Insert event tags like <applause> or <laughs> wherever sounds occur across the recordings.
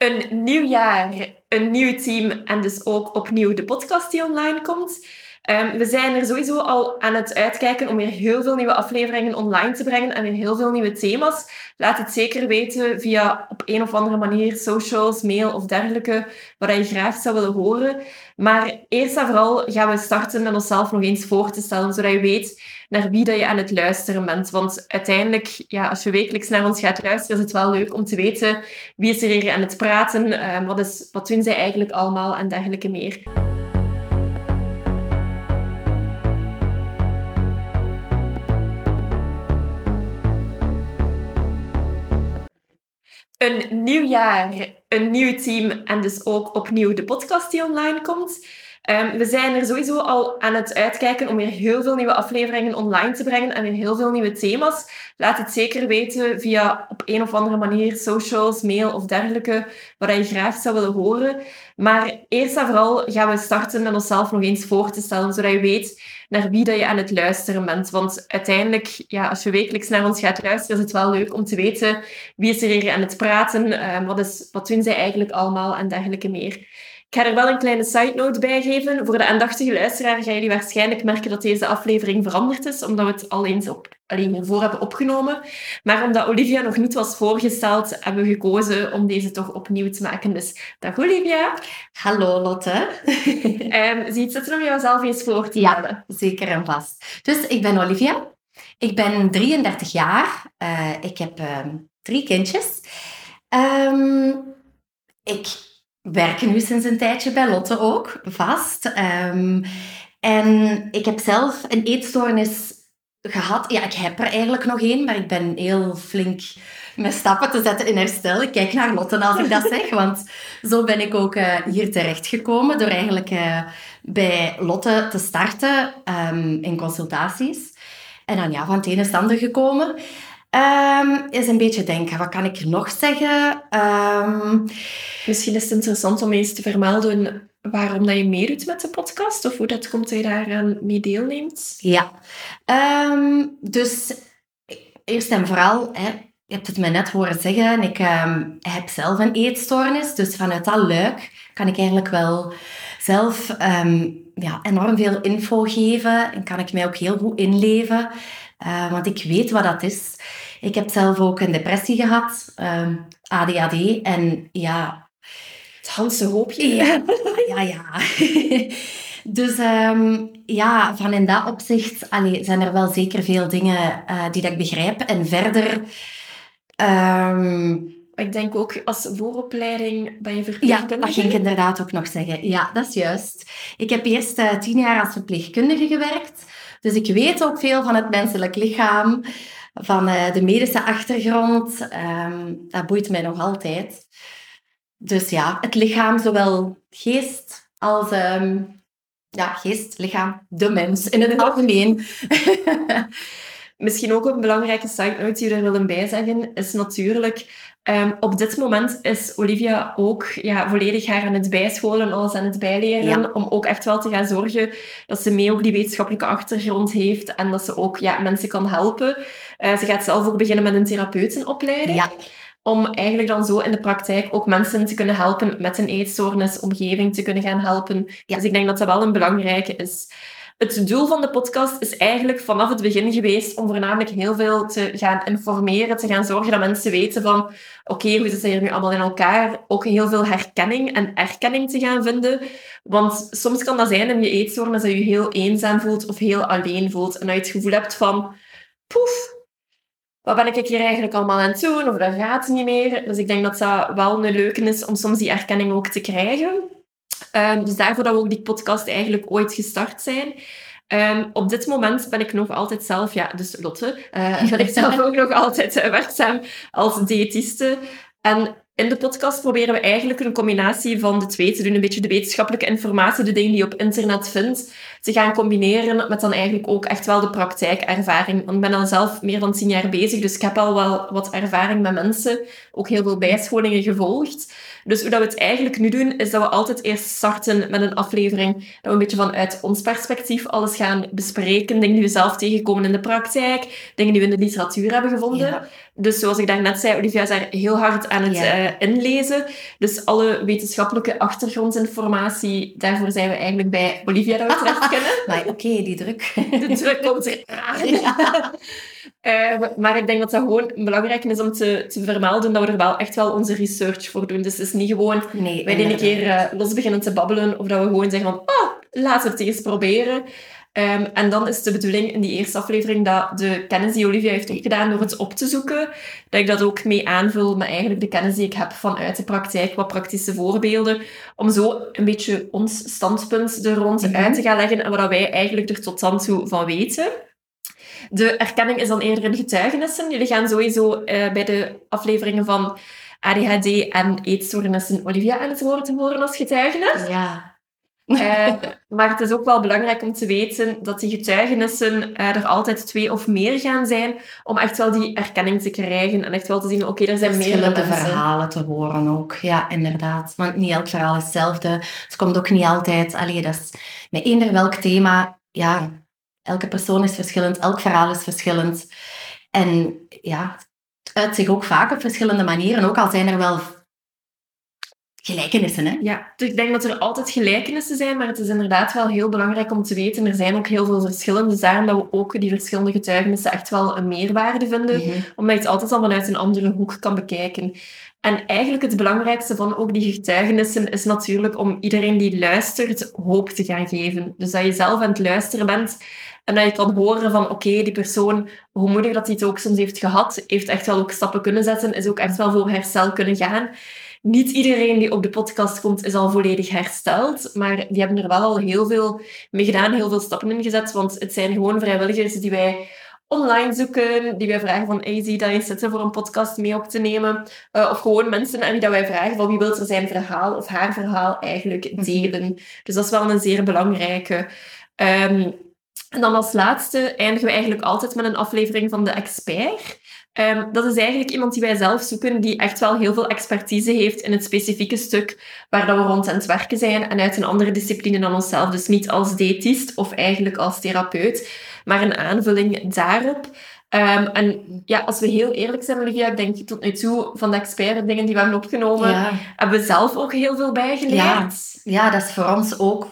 Een nieuw jaar, een nieuw team en dus ook opnieuw de podcast die online komt. Um, we zijn er sowieso al aan het uitkijken om weer heel veel nieuwe afleveringen online te brengen en weer heel veel nieuwe thema's. Laat het zeker weten via op een of andere manier socials, mail of dergelijke, wat je graag zou willen horen. Maar eerst en vooral gaan we starten met onszelf nog eens voor te stellen, zodat je weet naar wie dat je aan het luisteren bent. Want uiteindelijk, ja, als je wekelijks naar ons gaat luisteren, is het wel leuk om te weten wie is er hier aan het praten, um, wat, is, wat doen zij eigenlijk allemaal en dergelijke meer. Een nieuw jaar, een nieuw team en dus ook opnieuw de podcast die online komt. Um, we zijn er sowieso al aan het uitkijken om weer heel veel nieuwe afleveringen online te brengen en weer heel veel nieuwe thema's. Laat het zeker weten via op een of andere manier socials, mail of dergelijke, wat je graag zou willen horen. Maar eerst en vooral gaan we starten met onszelf nog eens voor te stellen, zodat je weet naar wie dat je aan het luisteren bent. Want uiteindelijk, ja, als je wekelijks naar ons gaat luisteren, is het wel leuk om te weten wie is er hier aan het praten, um, wat, is, wat doen zij eigenlijk allemaal en dergelijke meer. Ik ga er wel een kleine side note bij geven. Voor de aandachtige luisteraar gaan jullie waarschijnlijk merken dat deze aflevering veranderd is, omdat we het al eens op, alleen hiervoor hebben opgenomen. Maar omdat Olivia nog niet was voorgesteld, hebben we gekozen om deze toch opnieuw te maken. Dus dag Olivia. Hallo Lotte. um, <laughs> zie je het om jezelf eens voor te stellen? Ja, zeker en vast. Dus ik ben Olivia. Ik ben 33 jaar. Uh, ik heb uh, drie kindjes. Um, ik werken nu sinds een tijdje bij Lotte ook, vast. Um, en ik heb zelf een eetstoornis gehad. Ja, ik heb er eigenlijk nog één, maar ik ben heel flink met stappen te zetten in herstel. Ik kijk naar Lotte als ik dat zeg, want zo ben ik ook uh, hier terechtgekomen door eigenlijk uh, bij Lotte te starten um, in consultaties. En dan ja, van het ene gekomen. Um, is een beetje denken, wat kan ik nog zeggen? Um, Misschien is het interessant om eens te vermelden waarom dat je meedoet met de podcast, of hoe dat komt dat je daaraan mee deelneemt. Ja, um, dus eerst en vooral, hè, je hebt het me net horen zeggen, ik heb zelf een eetstoornis, dus vanuit dat luik kan ik eigenlijk wel zelf ja, enorm veel info geven en kan ik mij ook heel goed inleven. Uh, want ik weet wat dat is. Ik heb zelf ook een depressie gehad, um, ADHD. En ja... Het Hanse hoopje. Ja, <laughs> ja, ja. <laughs> dus um, ja, van in dat opzicht allee, zijn er wel zeker veel dingen uh, die dat ik begrijp. En verder... Um, ik denk ook als vooropleiding ben je verpleegkundige. Ja, dat ging ik inderdaad ook nog zeggen. Ja, dat is juist. Ik heb eerst uh, tien jaar als verpleegkundige gewerkt. Dus ik weet ook veel van het menselijk lichaam, van uh, de medische achtergrond. Um, dat boeit mij nog altijd. Dus ja, het lichaam, zowel geest als um, ja, geest, lichaam, de mens in het algemeen. <laughs> Misschien ook een belangrijke side note die we er willen bijzeggen, is natuurlijk Um, op dit moment is Olivia ook ja, volledig haar aan het bijscholen, alles aan het bijleren, om ook echt wel te gaan zorgen dat ze mee ook die wetenschappelijke achtergrond heeft en dat ze ook ja, mensen kan helpen. Uh, ze gaat zelf ook beginnen met een therapeutenopleiding. Ja. Om eigenlijk dan zo in de praktijk ook mensen te kunnen helpen met een eetstoornis, omgeving te kunnen gaan helpen. Dus ik denk dat dat wel een belangrijke is. Het doel van de podcast is eigenlijk vanaf het begin geweest om voornamelijk heel veel te gaan informeren, te gaan zorgen dat mensen weten van oké, okay, hoe zit het hier nu allemaal in elkaar? Ook heel veel herkenning en erkenning te gaan vinden. Want soms kan dat zijn in je eetstoornis dat je je heel eenzaam voelt of heel alleen voelt. En dat je het gevoel hebt van poef, wat ben ik hier eigenlijk allemaal aan het doen? Of dat gaat niet meer. Dus ik denk dat dat wel een leuke is om soms die erkenning ook te krijgen. Um, dus daarvoor dat we ook die podcast eigenlijk ooit gestart zijn. Um, op dit moment ben ik nog altijd zelf, ja, dus Lotte, uh, ben ik zelf ook nog altijd uh, werkzaam als diëtiste. En in de podcast proberen we eigenlijk een combinatie van de twee te doen. Een beetje de wetenschappelijke informatie, de dingen die je op internet vindt, te gaan combineren met dan eigenlijk ook echt wel de praktijkervaring. Want ik ben al zelf meer dan tien jaar bezig, dus ik heb al wel wat ervaring met mensen, ook heel veel bijscholingen gevolgd. Dus hoe dat we het eigenlijk nu doen, is dat we altijd eerst starten met een aflevering. Dat we een beetje vanuit ons perspectief alles gaan bespreken. Dingen die we zelf tegenkomen in de praktijk. Dingen die we in de literatuur hebben gevonden. Dus zoals ik daarnet zei, Olivia is daar heel hard aan het uh, inlezen. Dus alle wetenschappelijke achtergrondinformatie, daarvoor zijn we eigenlijk bij Olivia dat we <laughs> <laughs> maar oké, die druk. De druk <laughs> komt er aan. Uh, maar ik denk dat dat gewoon belangrijk is om te, te vermelden dat we er wel echt wel onze research voor doen. Dus het is niet gewoon nee, wij een keer uh, los beginnen te babbelen of dat we gewoon zeggen van oh, laten we het eens proberen. Um, en dan is de bedoeling in die eerste aflevering dat de kennis die Olivia heeft opgedaan door het op te zoeken, dat ik dat ook mee aanvul met eigenlijk de kennis die ik heb vanuit de praktijk, wat praktische voorbeelden, om zo een beetje ons standpunt er rond mm uit te gaan leggen en wat wij eigenlijk er tot dan toe van weten. De erkenning is dan eerder in getuigenissen. Jullie gaan sowieso uh, bij de afleveringen van ADHD en eetstoornissen Olivia aan het woord horen als getuigenis. Ja. Uh, maar het is ook wel belangrijk om te weten dat die getuigenissen uh, er altijd twee of meer gaan zijn, om echt wel die erkenning te krijgen en echt wel te zien, oké, okay, er zijn meerdere mensen. verhalen te horen ook, ja, inderdaad. Want niet elk verhaal is hetzelfde. Het komt ook niet altijd, allee, dat is met eender welk thema, ja, elke persoon is verschillend, elk verhaal is verschillend. En ja, het uit zich ook vaak op verschillende manieren, ook al zijn er wel gelijkenissen. Hè? Ja, dus ik denk dat er altijd gelijkenissen zijn, maar het is inderdaad wel heel belangrijk om te weten. Er zijn ook heel veel verschillen, dus daarom dat we ook die verschillende getuigenissen echt wel een meerwaarde vinden, mm omdat je het altijd al vanuit een andere hoek kan bekijken. En eigenlijk het belangrijkste van ook die getuigenissen is natuurlijk om iedereen die luistert hoop te gaan geven. Dus dat je zelf aan het luisteren bent en dat je kan horen van oké, die persoon, hoe moedig dat hij het ook soms heeft gehad, heeft echt wel ook stappen kunnen zetten, is ook echt wel voor herstel kunnen gaan niet iedereen die op de podcast komt is al volledig hersteld, maar die hebben er wel al heel veel mee gedaan, heel veel stappen in gezet, want het zijn gewoon vrijwilligers die wij online zoeken, die wij vragen van, hey, zie je zitten voor een podcast mee op te nemen? Uh, of gewoon mensen aan wie dat wij vragen van wie wil er zijn verhaal of haar verhaal eigenlijk mhm. delen. Dus dat is wel een zeer belangrijke. Um, en dan als laatste eindigen we eigenlijk altijd met een aflevering van de expert. Um, dat is eigenlijk iemand die wij zelf zoeken, die echt wel heel veel expertise heeft in het specifieke stuk waar dat we rond aan het werken zijn en uit een andere discipline dan onszelf. Dus niet als diëtist of eigenlijk als therapeut, maar een aanvulling daarop. Um, en ja, als we heel eerlijk zijn, Olivia, ik denk tot nu toe van de expert dingen die we hebben opgenomen, hebben we zelf ook heel veel bijgeleerd. Ja. ja, dat is voor ons ook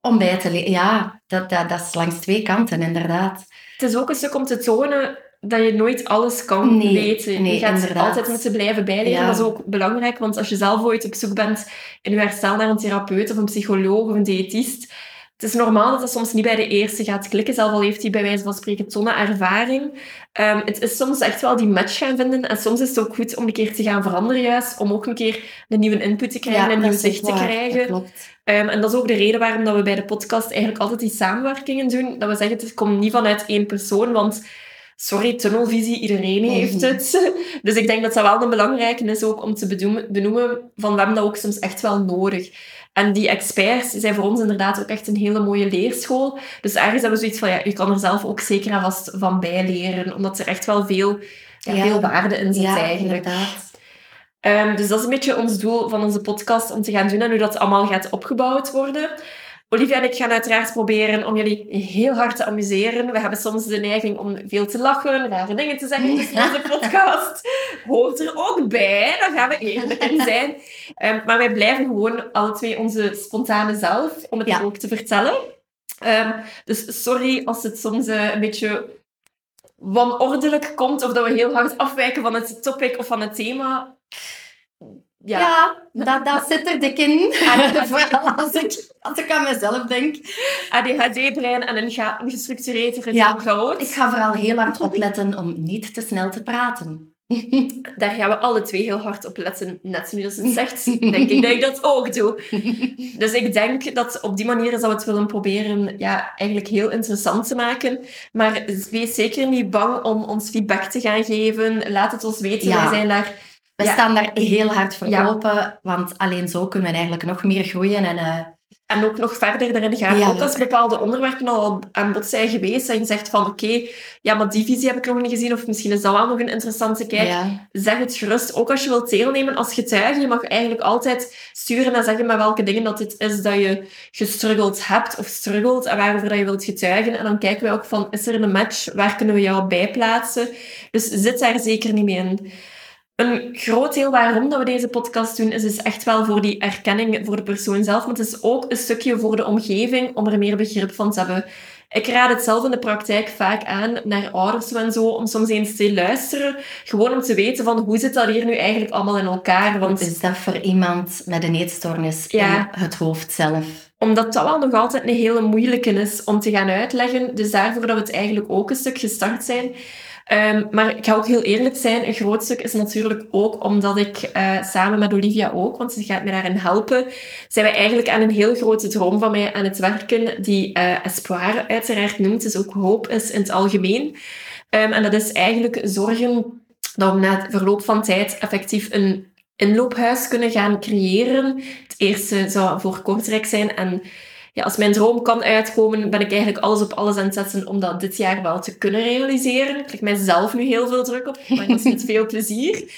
om bij te leren. Ja, dat, dat, dat is langs twee kanten, inderdaad. Het is ook een stuk om te tonen dat je nooit alles kan weten. Nee, je gaat inderdaad. altijd moeten blijven bijleren. Dat is ook belangrijk, want als je zelf ooit op zoek bent in je herstel naar een therapeut of een psycholoog of een diëtist, het is normaal dat dat soms niet bij de eerste gaat klikken, zelf al heeft hij bij wijze van spreken tonnen ervaring. Um, het is soms echt wel die match gaan vinden en soms is het ook goed om een keer te gaan veranderen juist, om ook een keer een nieuwe input te krijgen, een nieuw zicht te krijgen. Um, en dat is ook de reden waarom dat we bij de podcast eigenlijk altijd die samenwerkingen doen. Dat we zeggen, het komt niet vanuit één persoon, want sorry, tunnelvisie, iedereen heeft het. <laughs> Dus ik denk dat dat wel een belangrijke is ook om te benoemen van we hebben dat ook soms echt wel nodig. En die experts zijn voor ons inderdaad ook echt een hele mooie leerschool. Dus ergens hebben we zoiets van, ja, je kan er zelf ook zeker en vast van bijleren, omdat er echt wel veel, ja, veel waarde in zit ja, eigenlijk. Um, dus dat is een beetje ons doel van onze podcast om te gaan doen en hoe dat allemaal gaat opgebouwd worden. Olivia en ik gaan uiteraard proberen om jullie heel hard te amuseren. We hebben soms de neiging om veel te lachen, rare dingen te zeggen in deze podcast. Hoort er ook bij, daar gaan we eerlijk in zijn. Um, maar wij blijven gewoon alle twee onze spontane zelf, om het ook te vertellen. Um, dus sorry als het soms uh, een beetje wanordelijk komt of dat we heel hard afwijken van het topic of van het thema. Ja, ja dat, dat zit er dik in. <laughs> Vooral als ik, als ik aan mezelf denk. ADHD-brein en een, ga, een gestructureerd ja, Ik ga vooral heel hard opletten om niet te snel te praten. <laughs> Daar gaan we alle twee heel hard op letten. Net zoals het zegt, <laughs> denk ik dat ik dat ook doe. Dus ik denk dat op die manier zou we het willen proberen ja, eigenlijk heel interessant te maken. Maar wees zeker niet bang om ons feedback te gaan geven. Laat het ons weten. Wij zijn daar we staan daar heel hard voor open, want alleen zo kunnen we eigenlijk nog meer groeien en uh, en ook nog verder erin gaan. Ja. Ook als bepaalde onderwerpen al aan bod zijn geweest en je zegt van oké, ja, maar die visie heb ik nog niet gezien of misschien is dat wel nog een interessante kijk. Ja. Zeg het gerust. Ook als je wilt deelnemen als getuige, je mag eigenlijk altijd sturen en zeggen met welke dingen dat dit is dat je gestruggeld hebt of struggelt en waarover dat je wilt getuigen. En dan kijken we ook van, is er een match? Waar kunnen we jou bij plaatsen? Dus zit daar zeker niet mee in. Een groot deel waarom dat we deze podcast doen, is dus echt wel voor die erkenning voor de persoon zelf, maar het is ook een stukje voor de omgeving om er meer begrip van te hebben. Ik raad het zelf in de praktijk vaak aan naar ouders en zo, om soms eens te luisteren, gewoon om te weten van hoe zit dat hier nu eigenlijk allemaal in elkaar. Want Is dat voor iemand met een eetstoornis Ja. in het hoofd zelf? omdat dat wel nog altijd een hele moeilijke is om te gaan uitleggen. Dus daarvoor dat we het eigenlijk ook een stuk gestart zijn. Ehm, maar ik ga ook heel eerlijk zijn, een groot stuk is natuurlijk ook omdat ik eh, samen met Olivia ook, want ze gaat me daarin helpen, zijn wij eigenlijk aan een heel grote droom van mij aan het werken, die eh Espoir uiteraard noemt, dus ook hoop is in het algemeen. Ehm, en dat is eigenlijk zorgen dat we na het verloop van tijd effectief een inloophuis kunnen gaan creëren. Het eerste zou voor Kortrijk zijn en ja, als mijn droom kan uitkomen, ben ik eigenlijk alles op alles aan het zetten om dat dit jaar wel te kunnen realiseren. Ik leg mijzelf nu heel veel druk op, maar dat is met veel plezier.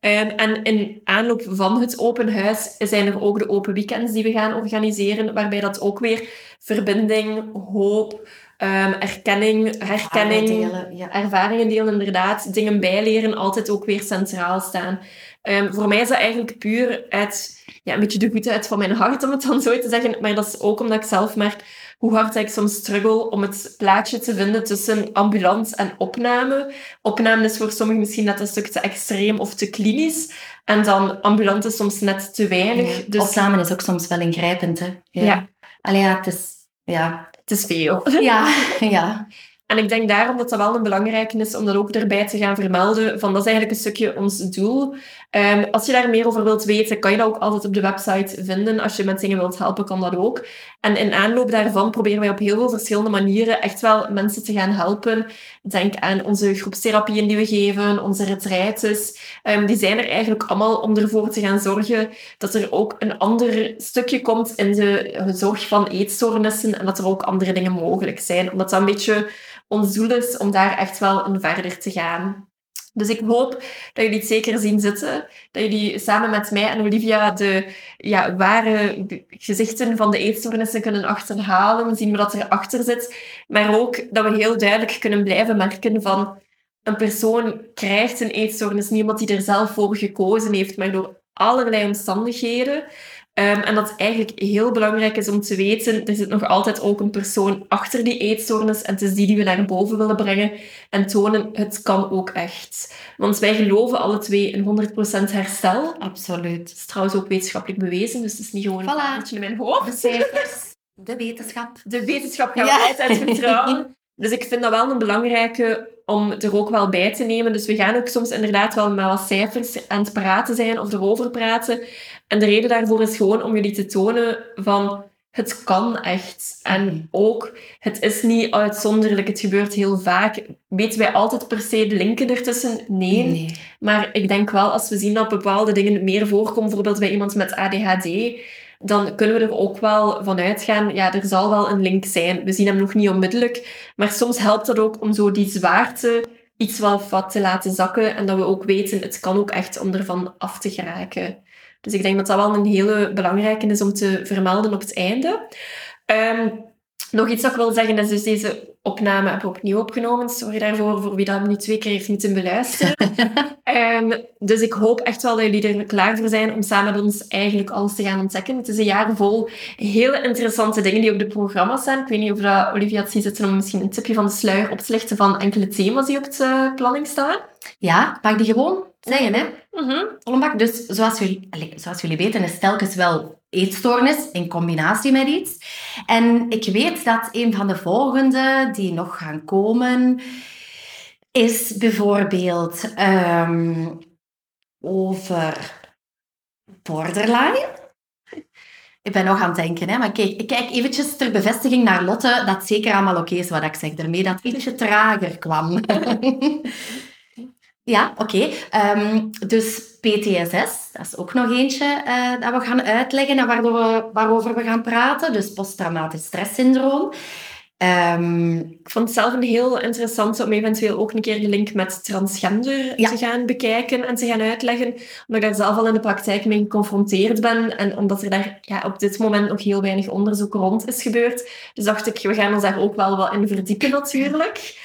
Ehm, en in aanloop van het open huis zijn er ook de open weekends die we gaan organiseren, waarbij dat ook weer verbinding, hoop, ehm, erkenning, herkenning, Delen, ja. ervaringen delen, inderdaad, dingen bijleren, altijd ook weer centraal staan. Ehm, voor mij is dat eigenlijk puur uit ja, een beetje de goedheid van mijn hart, om het dan zo te zeggen. Maar dat is ook omdat ik zelf merk hoe hard ik soms struggle om het plaatje te vinden tussen ambulant en opname. Opname is voor sommigen misschien net een stuk te extreem of te klinisch. En dan ambulant is soms net te weinig. Ja. Dus Opname is ook soms wel ingrijpend, hè? Ja. Allee, ja, het is... Ja. het is veel. Ja, <laughs> ja. En ik denk daarom dat dat wel een belangrijke is om dat ook erbij te gaan vermelden. Van, dat is eigenlijk een stukje ons doel. Ehm, als je daar meer over wilt weten, kan je dat ook altijd op de website vinden. Als je met dingen wilt helpen, kan dat ook. En in aanloop daarvan proberen wij op heel veel verschillende manieren echt wel mensen te gaan helpen. Denk aan onze groepstherapieën die we geven, onze retraites. Ehm, die zijn er eigenlijk allemaal om ervoor te gaan zorgen dat er ook een ander stukje komt in de zorg van eetstoornissen en dat er ook andere dingen mogelijk zijn. Omdat dat een beetje ons doel is om daar echt wel in verder te gaan. Dus ik hoop dat jullie het zeker zien zitten. Dat jullie samen met mij en Olivia de ja, ware gezichten van de eetstoornissen kunnen achterhalen. Zien we dat erachter zit. Maar ook dat we heel duidelijk kunnen blijven merken van een persoon krijgt een eetstoornis omdat hij er zelf voor gekozen heeft, maar door allerlei omstandigheden. Um, en dat het eigenlijk heel belangrijk is om te weten, er zit nog altijd ook een persoon achter die eetstoornis en het is die die we naar boven willen brengen en tonen, het kan ook echt. Want wij geloven alle twee in 100% herstel. Absoluut. Dat is trouwens ook wetenschappelijk bewezen, dus het is niet gewoon Voilà. een in mijn De hoofd. cijfers, de wetenschap. De wetenschap gaan Ja. we altijd vertrouwen. <laughs> Dus ik vind dat wel een belangrijke om er ook wel bij te nemen. Dus we gaan ook soms inderdaad wel met wat cijfers aan het praten zijn of erover praten. En de reden daarvoor is gewoon om jullie te tonen van het kan echt. En ook, het is niet uitzonderlijk, het gebeurt heel vaak. Weten wij altijd per se de linken ertussen? Nee. Nee. Maar ik denk wel, als we zien dat bepaalde dingen meer voorkomen, bijvoorbeeld bij iemand met ADHD, dan kunnen we er ook wel van uitgaan, ja, er zal wel een link zijn. We zien hem nog niet onmiddellijk, maar soms helpt dat ook om zo die zwaarte iets wel wat te laten zakken en dat we ook weten, het kan ook echt om ervan af te geraken. Dus ik denk dat dat wel een hele belangrijke is om te vermelden op het einde. Ehm, nog iets dat ik wil zeggen is dus deze opname hebben we opnieuw opgenomen. Sorry daarvoor, voor wie dat nu twee keer heeft moeten beluisteren. <laughs> Ehm, dus ik hoop echt wel dat jullie er klaar voor zijn om samen met ons eigenlijk alles te gaan ontdekken. Het is een jaar vol hele interessante dingen die op de programma staan. Ik weet niet of dat Olivia het ziet zitten om misschien een tipje van de sluier op te lichten van enkele thema's die op de eh, planning staan. Ja, ik die gewoon zeggen, hè? Mhm. Vollenbak, dus zoals jullie, zoals jullie weten is telkens wel eetstoornis in combinatie met iets. En ik weet dat een van de volgende die nog gaan komen is bijvoorbeeld ehm, over borderline. <laughs> Ik ben nog aan het denken, hè? maar kijk, ik kijk eventjes ter bevestiging naar Lotte dat zeker allemaal oké is wat ik zeg. Daarmee dat het ietsje trager kwam. <laughs> Ja, oké. Ehm, dus PTSS, dat is ook nog eentje uh, dat we gaan uitleggen en waardoor we, waarover we gaan praten. Dus posttraumatisch stresssyndroom. Um, ik vond het zelf een heel interessant om eventueel ook een keer de link met transgender te gaan bekijken en te gaan uitleggen. Omdat ik daar zelf al in de praktijk mee geconfronteerd ben en omdat er daar ja, op dit moment nog heel weinig onderzoek rond is gebeurd. Dus dacht ik, we gaan ons daar ook wel wat in verdiepen natuurlijk.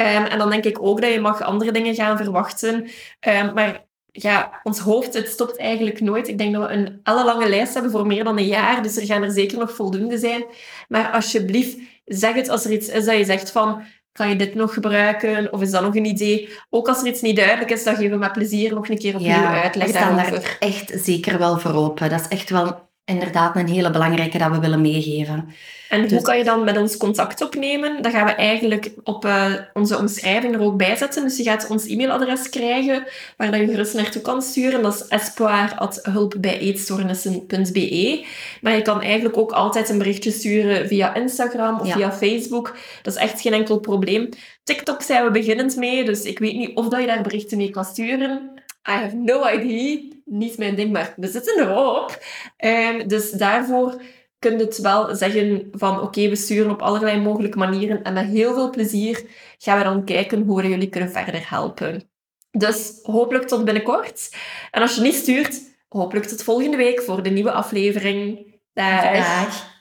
Um, en dan denk ik ook dat je mag andere dingen gaan verwachten. Um, maar ja, ons hoofd, het stopt eigenlijk nooit. Ik denk dat we een ellenlange lijst hebben voor meer dan een jaar, dus er gaan er zeker nog voldoende zijn. Maar alsjeblieft, zeg het als er iets is dat je zegt van, kan je dit nog gebruiken? Of is dat nog een idee? Ook als er iets niet duidelijk is, dan geven we met plezier nog een keer opnieuw ja, uitleg we staan daar echt zeker wel voor open. Dat is echt wel inderdaad een hele belangrijke dat we willen meegeven. En hoe dus- kan je dan met ons contact opnemen? Dat gaan we eigenlijk op uh, onze omschrijving er ook bij zetten. Dus je gaat ons e-mailadres krijgen, waar je gerust naartoe kan sturen. Dat is espoir.hulpbijeetstoornissen.be. Maar je kan eigenlijk ook altijd een berichtje sturen via Instagram of via Facebook. Dat is echt geen enkel probleem. TikTok zijn we beginnend mee, dus ik weet niet of dat je daar berichten mee kan sturen. I have no idea. Niet mijn ding, maar we zitten erop. Um, dus daarvoor kun je het wel zeggen van oké, we sturen op allerlei mogelijke manieren en met heel veel plezier gaan we dan kijken hoe we jullie kunnen verder helpen. Dus hopelijk tot binnenkort. En als je niet stuurt, hopelijk tot volgende week voor de nieuwe aflevering. Dag. Dag.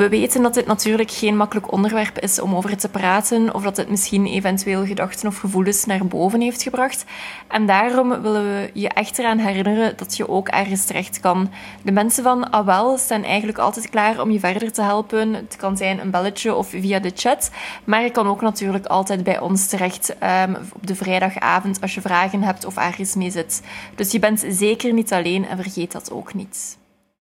We weten dat dit natuurlijk geen makkelijk onderwerp is om over te praten, of dat het misschien eventueel gedachten of gevoelens naar boven heeft gebracht. En daarom willen we je echt eraan herinneren dat je ook ergens terecht kan. De mensen van AWEL staan eigenlijk altijd klaar om je verder te helpen. Het kan zijn een belletje of via de chat, maar je kan ook natuurlijk altijd bij ons terecht um, op de vrijdagavond als je vragen hebt of ergens mee zit. Dus je bent zeker niet alleen en vergeet dat ook niet.